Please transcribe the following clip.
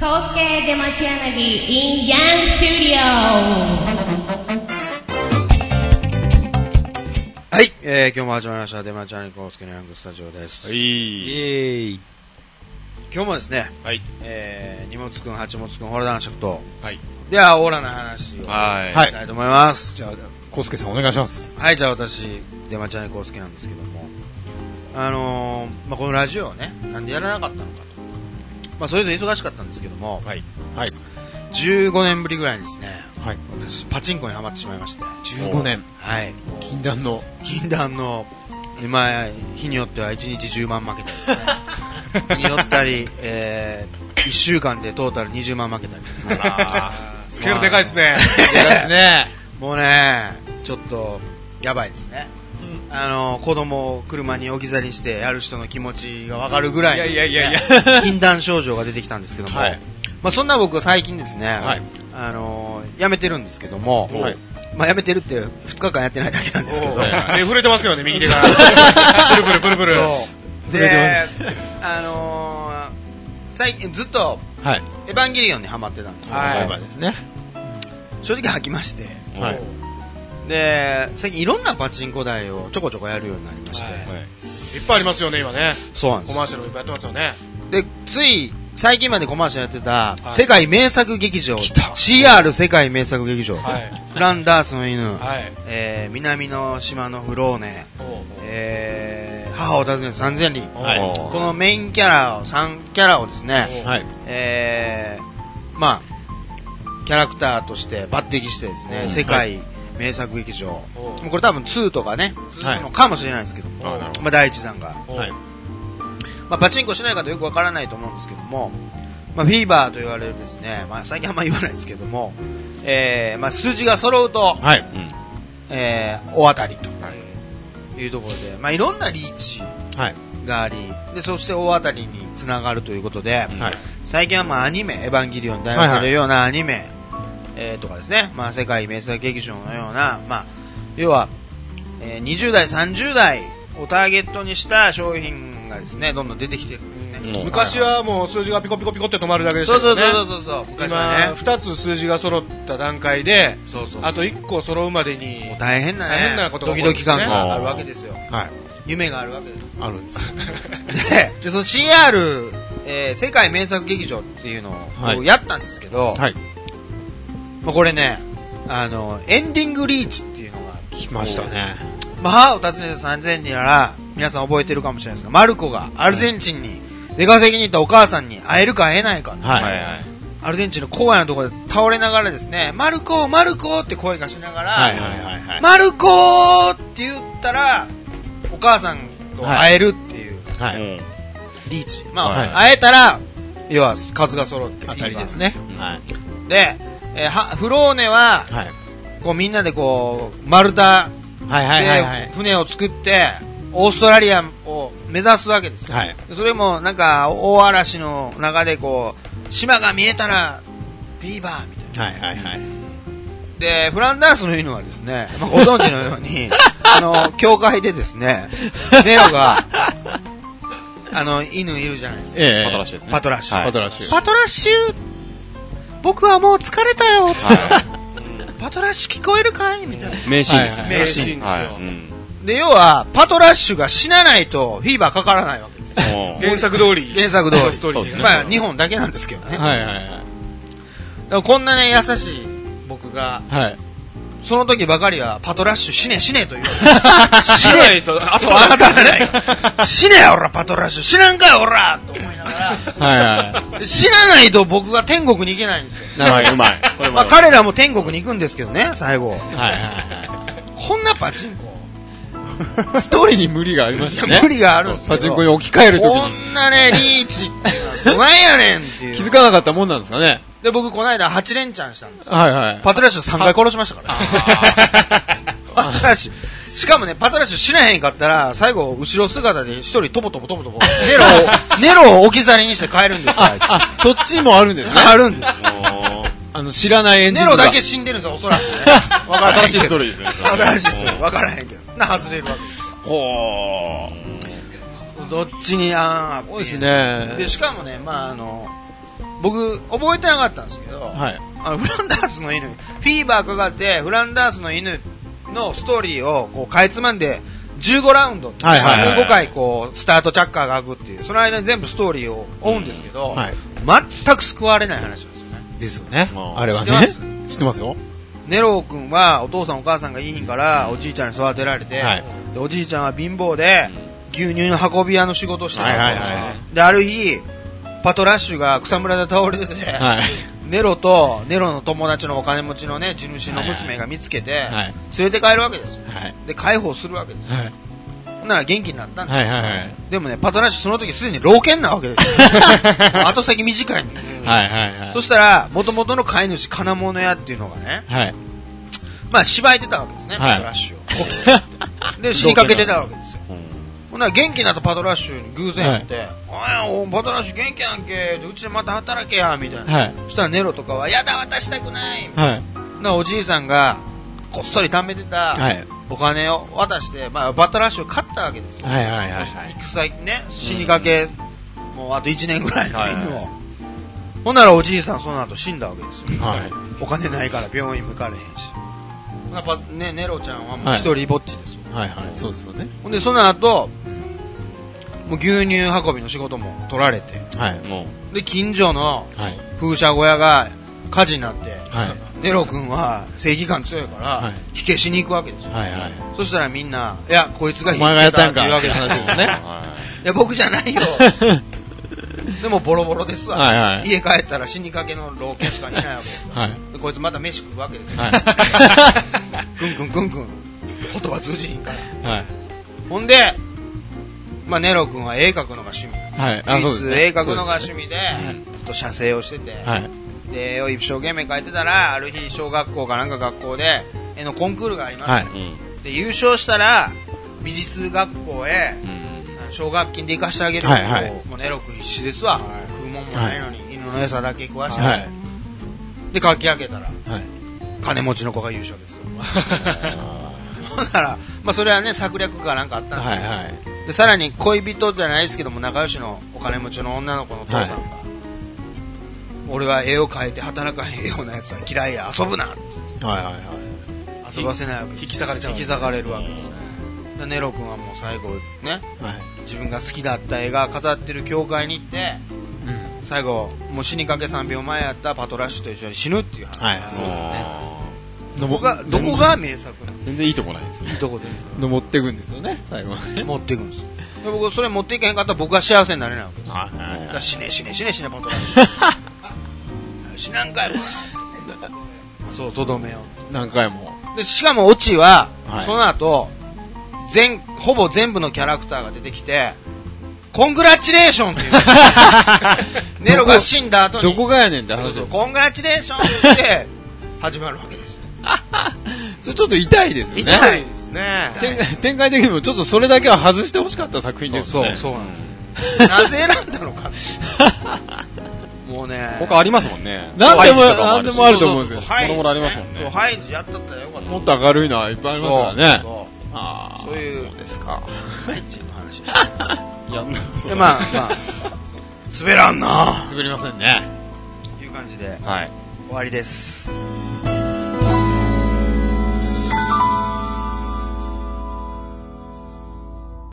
コウスケ出町柳 in Studio はい、えー、今日も始まりました、デマチャニコウスケのヤングスタジオです。はい。イ今日もですね、はい。えー、荷物くん、八物くん、ホラ男爵と、はい。では、オーラの話を、はい。はい、したいと思います。じゃあ、コウスケさんお願いします。はい、じゃあ私、デマチャニコウスケなんですけども、あのー、まあ、このラジオをね、なんでやらなかったのかと。まあ、それと忙しかったんですけども、はい。はい。15年ぶりぐらいにですね、はい。私、パチンコにハマってしまいまして、15年、はい、禁断の。禁断の、今、日によっては1日10万負けたりね。日によったり、えー、1週間でトータル20万負けたりですね。スケールでかいですね。ですね。もうね、ちょっと、やばいですね。あの、子供を車に置き去りにしてやる人の気持ちがわかるぐらいの、いやいやいやい禁断症状が出てきたんですけども、はい。まあそんな僕は最近ですね、はい。あの、やめてるんですけども、はい。まあやめてるって2日間やってないだけなんですけど、手触れてますけどね、右手が。プルプルプルプル。で、あのー最近ずっとはい。エヴァンゲリオンにハマってたんですけど、ね。正直飽きまして、はい。で、最近いろんなパチンコ台をちょこちょこやるようになりまして、はい。い。っぱいありますよね、今ね。そうなんです。コマーシャルもいっぱいやってますよね。で、つい最近までコマーシャルやってた、い。世界名作劇場、CR 世界名作劇場、はい。フランダースの犬、はい。えー南の島のフローネ、おうえー母を訪ねて三千里、はい。このメインキャラを、3キャラをですね、はい。えー、まあ、キャラクターとして抜擢してですね、世界名作劇場、もう。これ多分2とかね、続くのかもしれないですけど。も、あなるほまあ、第一弾が。はい。まあ、パチンコしない方よくわからないと思うんですけども、まあ、フィーバーと言われるですね、まあ、最近あんま言わないですけども、えー、まあ、数字が揃うと、はい。えー、大当たりはい。というところで、まあ、いろんなリーチはい。があり、で、そして大当たりにつながるということで、はい。最近はまあアニメ、エヴァンゲリオンに代表されるようなアニメ、えーとかですね、まあ世界名作劇場のような、まあ、要は、えー20代、30代をターゲットにした商品がですね、どんどん出てきてるんですね。昔はもう数字がピコピコピコって止まるだけでしたそうけどね。そうそうそうそう、昔は今、ね。二つ数字が揃った段階で、そうそうあと一個揃うまでに、大変なね、大変なことがドキドキ感があるわけですよ。はい。夢があるわけです。あるんです。で、でその CR、えー世界名作劇場っていうのはいをやったんですけど、はい。まあこれね、あの、エンディングリーチっていうのが来ましたね。まあ、母を訪ねた3000人なら、皆さん覚えてるかもしれないですが、マルコがアルゼンチンに出稼ぎに行ったお母さんに会えるか会えないか、はい。はいアルゼンチンの郊外のところで倒れながらですね、マルコ、マルコって声がしながら、はいはいはいはい。マルコって言ったら、お母さんと会えるっていうはい。リーチ。まあ、はい会えたら、要は数が揃って当たりですね。はい。で、えーはフローネは、はい。こうみんなでこう、丸太はいはいはいはでい。船を作って、オーストラリアを目指すわけですよ。はい。それもなんか大嵐の中でこう島が見えたらビーバーみたいはいはいはい。なでフランダースの犬はですね、まあ、ご存知のように あの教会でですねネロが あの犬いるじゃないですかええ。パトラッシュですね。パトラッシュ、パトラッシュ。パトラッシュ僕はもう疲れたよ、パトラッシュ聞こえるかい？みたいな名シーンですよね。名シーンですはい。よ。うん。で要はパトラッシュが死なないとフィーバーかからないわけですもう原作通り。原作通りまあ日本だけなんですけどね、はいはいはい。だからこんなね、優しい僕が、はい。その時ばかりは、パトラッシュ死ね死ねと言われて、死なないと、あとそう当たらない。死ねやおら、パトラッシュ。死なんかよ、おらと思いながはいはら、死なないと僕は天国に行けないんですよ。うまい。まあ彼らも天国に行くんですけどね、最後。こんなパチンコ、い。ストーリーに無理がありましたね。無理があるんですパチンコに置き換えるときこに。んなね、リーチっていうのはどないやねんっていう。気づかなかったもんなんですかね。で、僕この間8連チャンしたんですよ。はいはい。パトラッシュ3回殺しましたから。パトラッシュ。しかもね、パトラッシュ死なへんかったら、最後、後ろ姿で一人トボトボトボトボ、ネロを、ネロを置き去りにして帰るんですよ、あいつあ、そっちもあるんですね。あるんですよ。あの、知らないエンディングが。ネロだけ死んでるんですよ、おそらくね。わからへんけど新しいストーリーですよね。新しいストーリー。わからへんけど。な、外れるわけですよ。ほどっちに、あー多いですね。で、しかもね、まああの、僕、覚えてなかったんですけど、はい。あの、フランダースの犬、フィーバーかかって、フランダースの犬のストーリーを、こう、かいつまんで、15ラウンド、はいはいはい15回、こう、スタートチャッカーが開くっていう、その間に全部ストーリーを追うんですけど、はい。全く救われない話なんですよね。ですよねあ。れはねす？知ってますよ。ネロー君は、お父さんお母さんがいいひんから、おじいちゃんに育てられて、はいでおじいちゃんは貧乏で、牛乳の運び屋の仕事をしてたんですよ。はいはいはで、ある日、パトラッシュが草むらで倒れてて、はい。ネロとネロの友達のお金持ちのね、地主の娘が見つけて、はい。連れて帰るわけですよ。はい。で、解放するわけですよ。はい。ほんなら元気になったんですよ。はいはいはい。でもね、パトラッシュその時すでに老犬なわけですよ。後先短いんですよ。はいはいはい。そしたら、元々の飼い主、金物屋っていうのがね、はい。まあ、縛いてたわけですね、はいパトラッシュを。で、死にかけてたわけ。ほんなら元気になったパトラッシュに偶然会って、おい、おパトラッシュ元気やんけ、でうちでまた働けや、みたいな。はい。そしたらネロとかは、やだ、渡したくない。はい。なおじいさんが、こっそり貯めてたはい。お金を渡して、まあ、パトラッシュを買ったわけですよ。はいはいはいはい。戦ね、死にかけ、もうあと1年ぐらいの犬を。ほんならおじいさんその後死んだわけですよ。はい。お金ないから病院向かれへんし。ほなパね、ネロちゃんはもうはい一人ぼっちですよ。はいはい。そうですよね。ほんで、その後、もう牛乳運びの仕事も取られて、はい。もで、近所のはい。風車小屋が火事になって、はい。ネロ君は正義感強いから、はい火消しに行くわけですよ。はいはい。そしたらみんな、いや、こいつがお火前がやったんかっていうわけですよ。って話ですね。いや、僕じゃないよ。でもボロボロですわ。はいはい家帰ったら死にかけの老犬しかいないわけですよ。はい。でこいつまた飯食うわけですよ。はい。ぐんぐんぐんぐん。言葉通じひんから。はい。ほんで、まあ、ネロ君は絵描くのが趣味。はい。あ、そうですね。絵描くのが趣味で、いずっと写生をしてて、はい。で、絵を一生懸命描いてたら、ある日小学校かなんか学校で、絵のコンクールがあります。はい。うん。で、優勝したら、美術学校へ、うん。奨学金で行かしてあげるはいはいもうネロ君必死ですわ、食うもんもないのに、犬の餌だけ食わして、はい。で書き上げたらはい。金持ちの子が優勝ですよ なら、まあ、それはね策略かなんかあったんで,、はいはい。でさらに恋人じゃないですけども仲良しのお金持ちの女の子のお父さんが、はい俺は絵を描いて働かへんようなやつは嫌いや遊ぶなってはいはいはい。遊ばせないわけ引き裂かれちゃうん引き裂かれるわけですでネロ君はもう最後ねはい。自分が好きだった絵が飾ってる教会に行ってうん。最後もう死にかけ3秒前やったパトラッシュと一緒に死ぬっていう話、はい。そうですね。どこがどこが名作なの？全然いいとこないです。いいとこで登っていくんですよね、最後はね。持っていくんですよ。で僕それ持っていけへんかったら僕が幸せになれないわけ。ですはいだから死ね死ね死ね死ねパトラッシュ死なんかいそうとどめよ何回も。うでしかもオチは、はい。その後全ほぼ全部のキャラクターが出てきてコングラチュレーションっていう。ネロが死んだ後に。どこがやねんって話そうそうです。コングラチュレーションって始まるわけでそれちょっと痛いですよね。痛いですね展開展開的にもちょっとそれだけは外してほしかった作品ですね。そうそうなんですよ なぜ選んだのかもうね他ありますもんね。何でも何でもあると思うんですよ子供らありますもんねハイジやったったらよかったもっと明るいのはいっぱいありますからね。そうああそういうそうですか。ハイジの話していや、でまあまあ 滑らんな滑りませんね。という感じではい。終わりです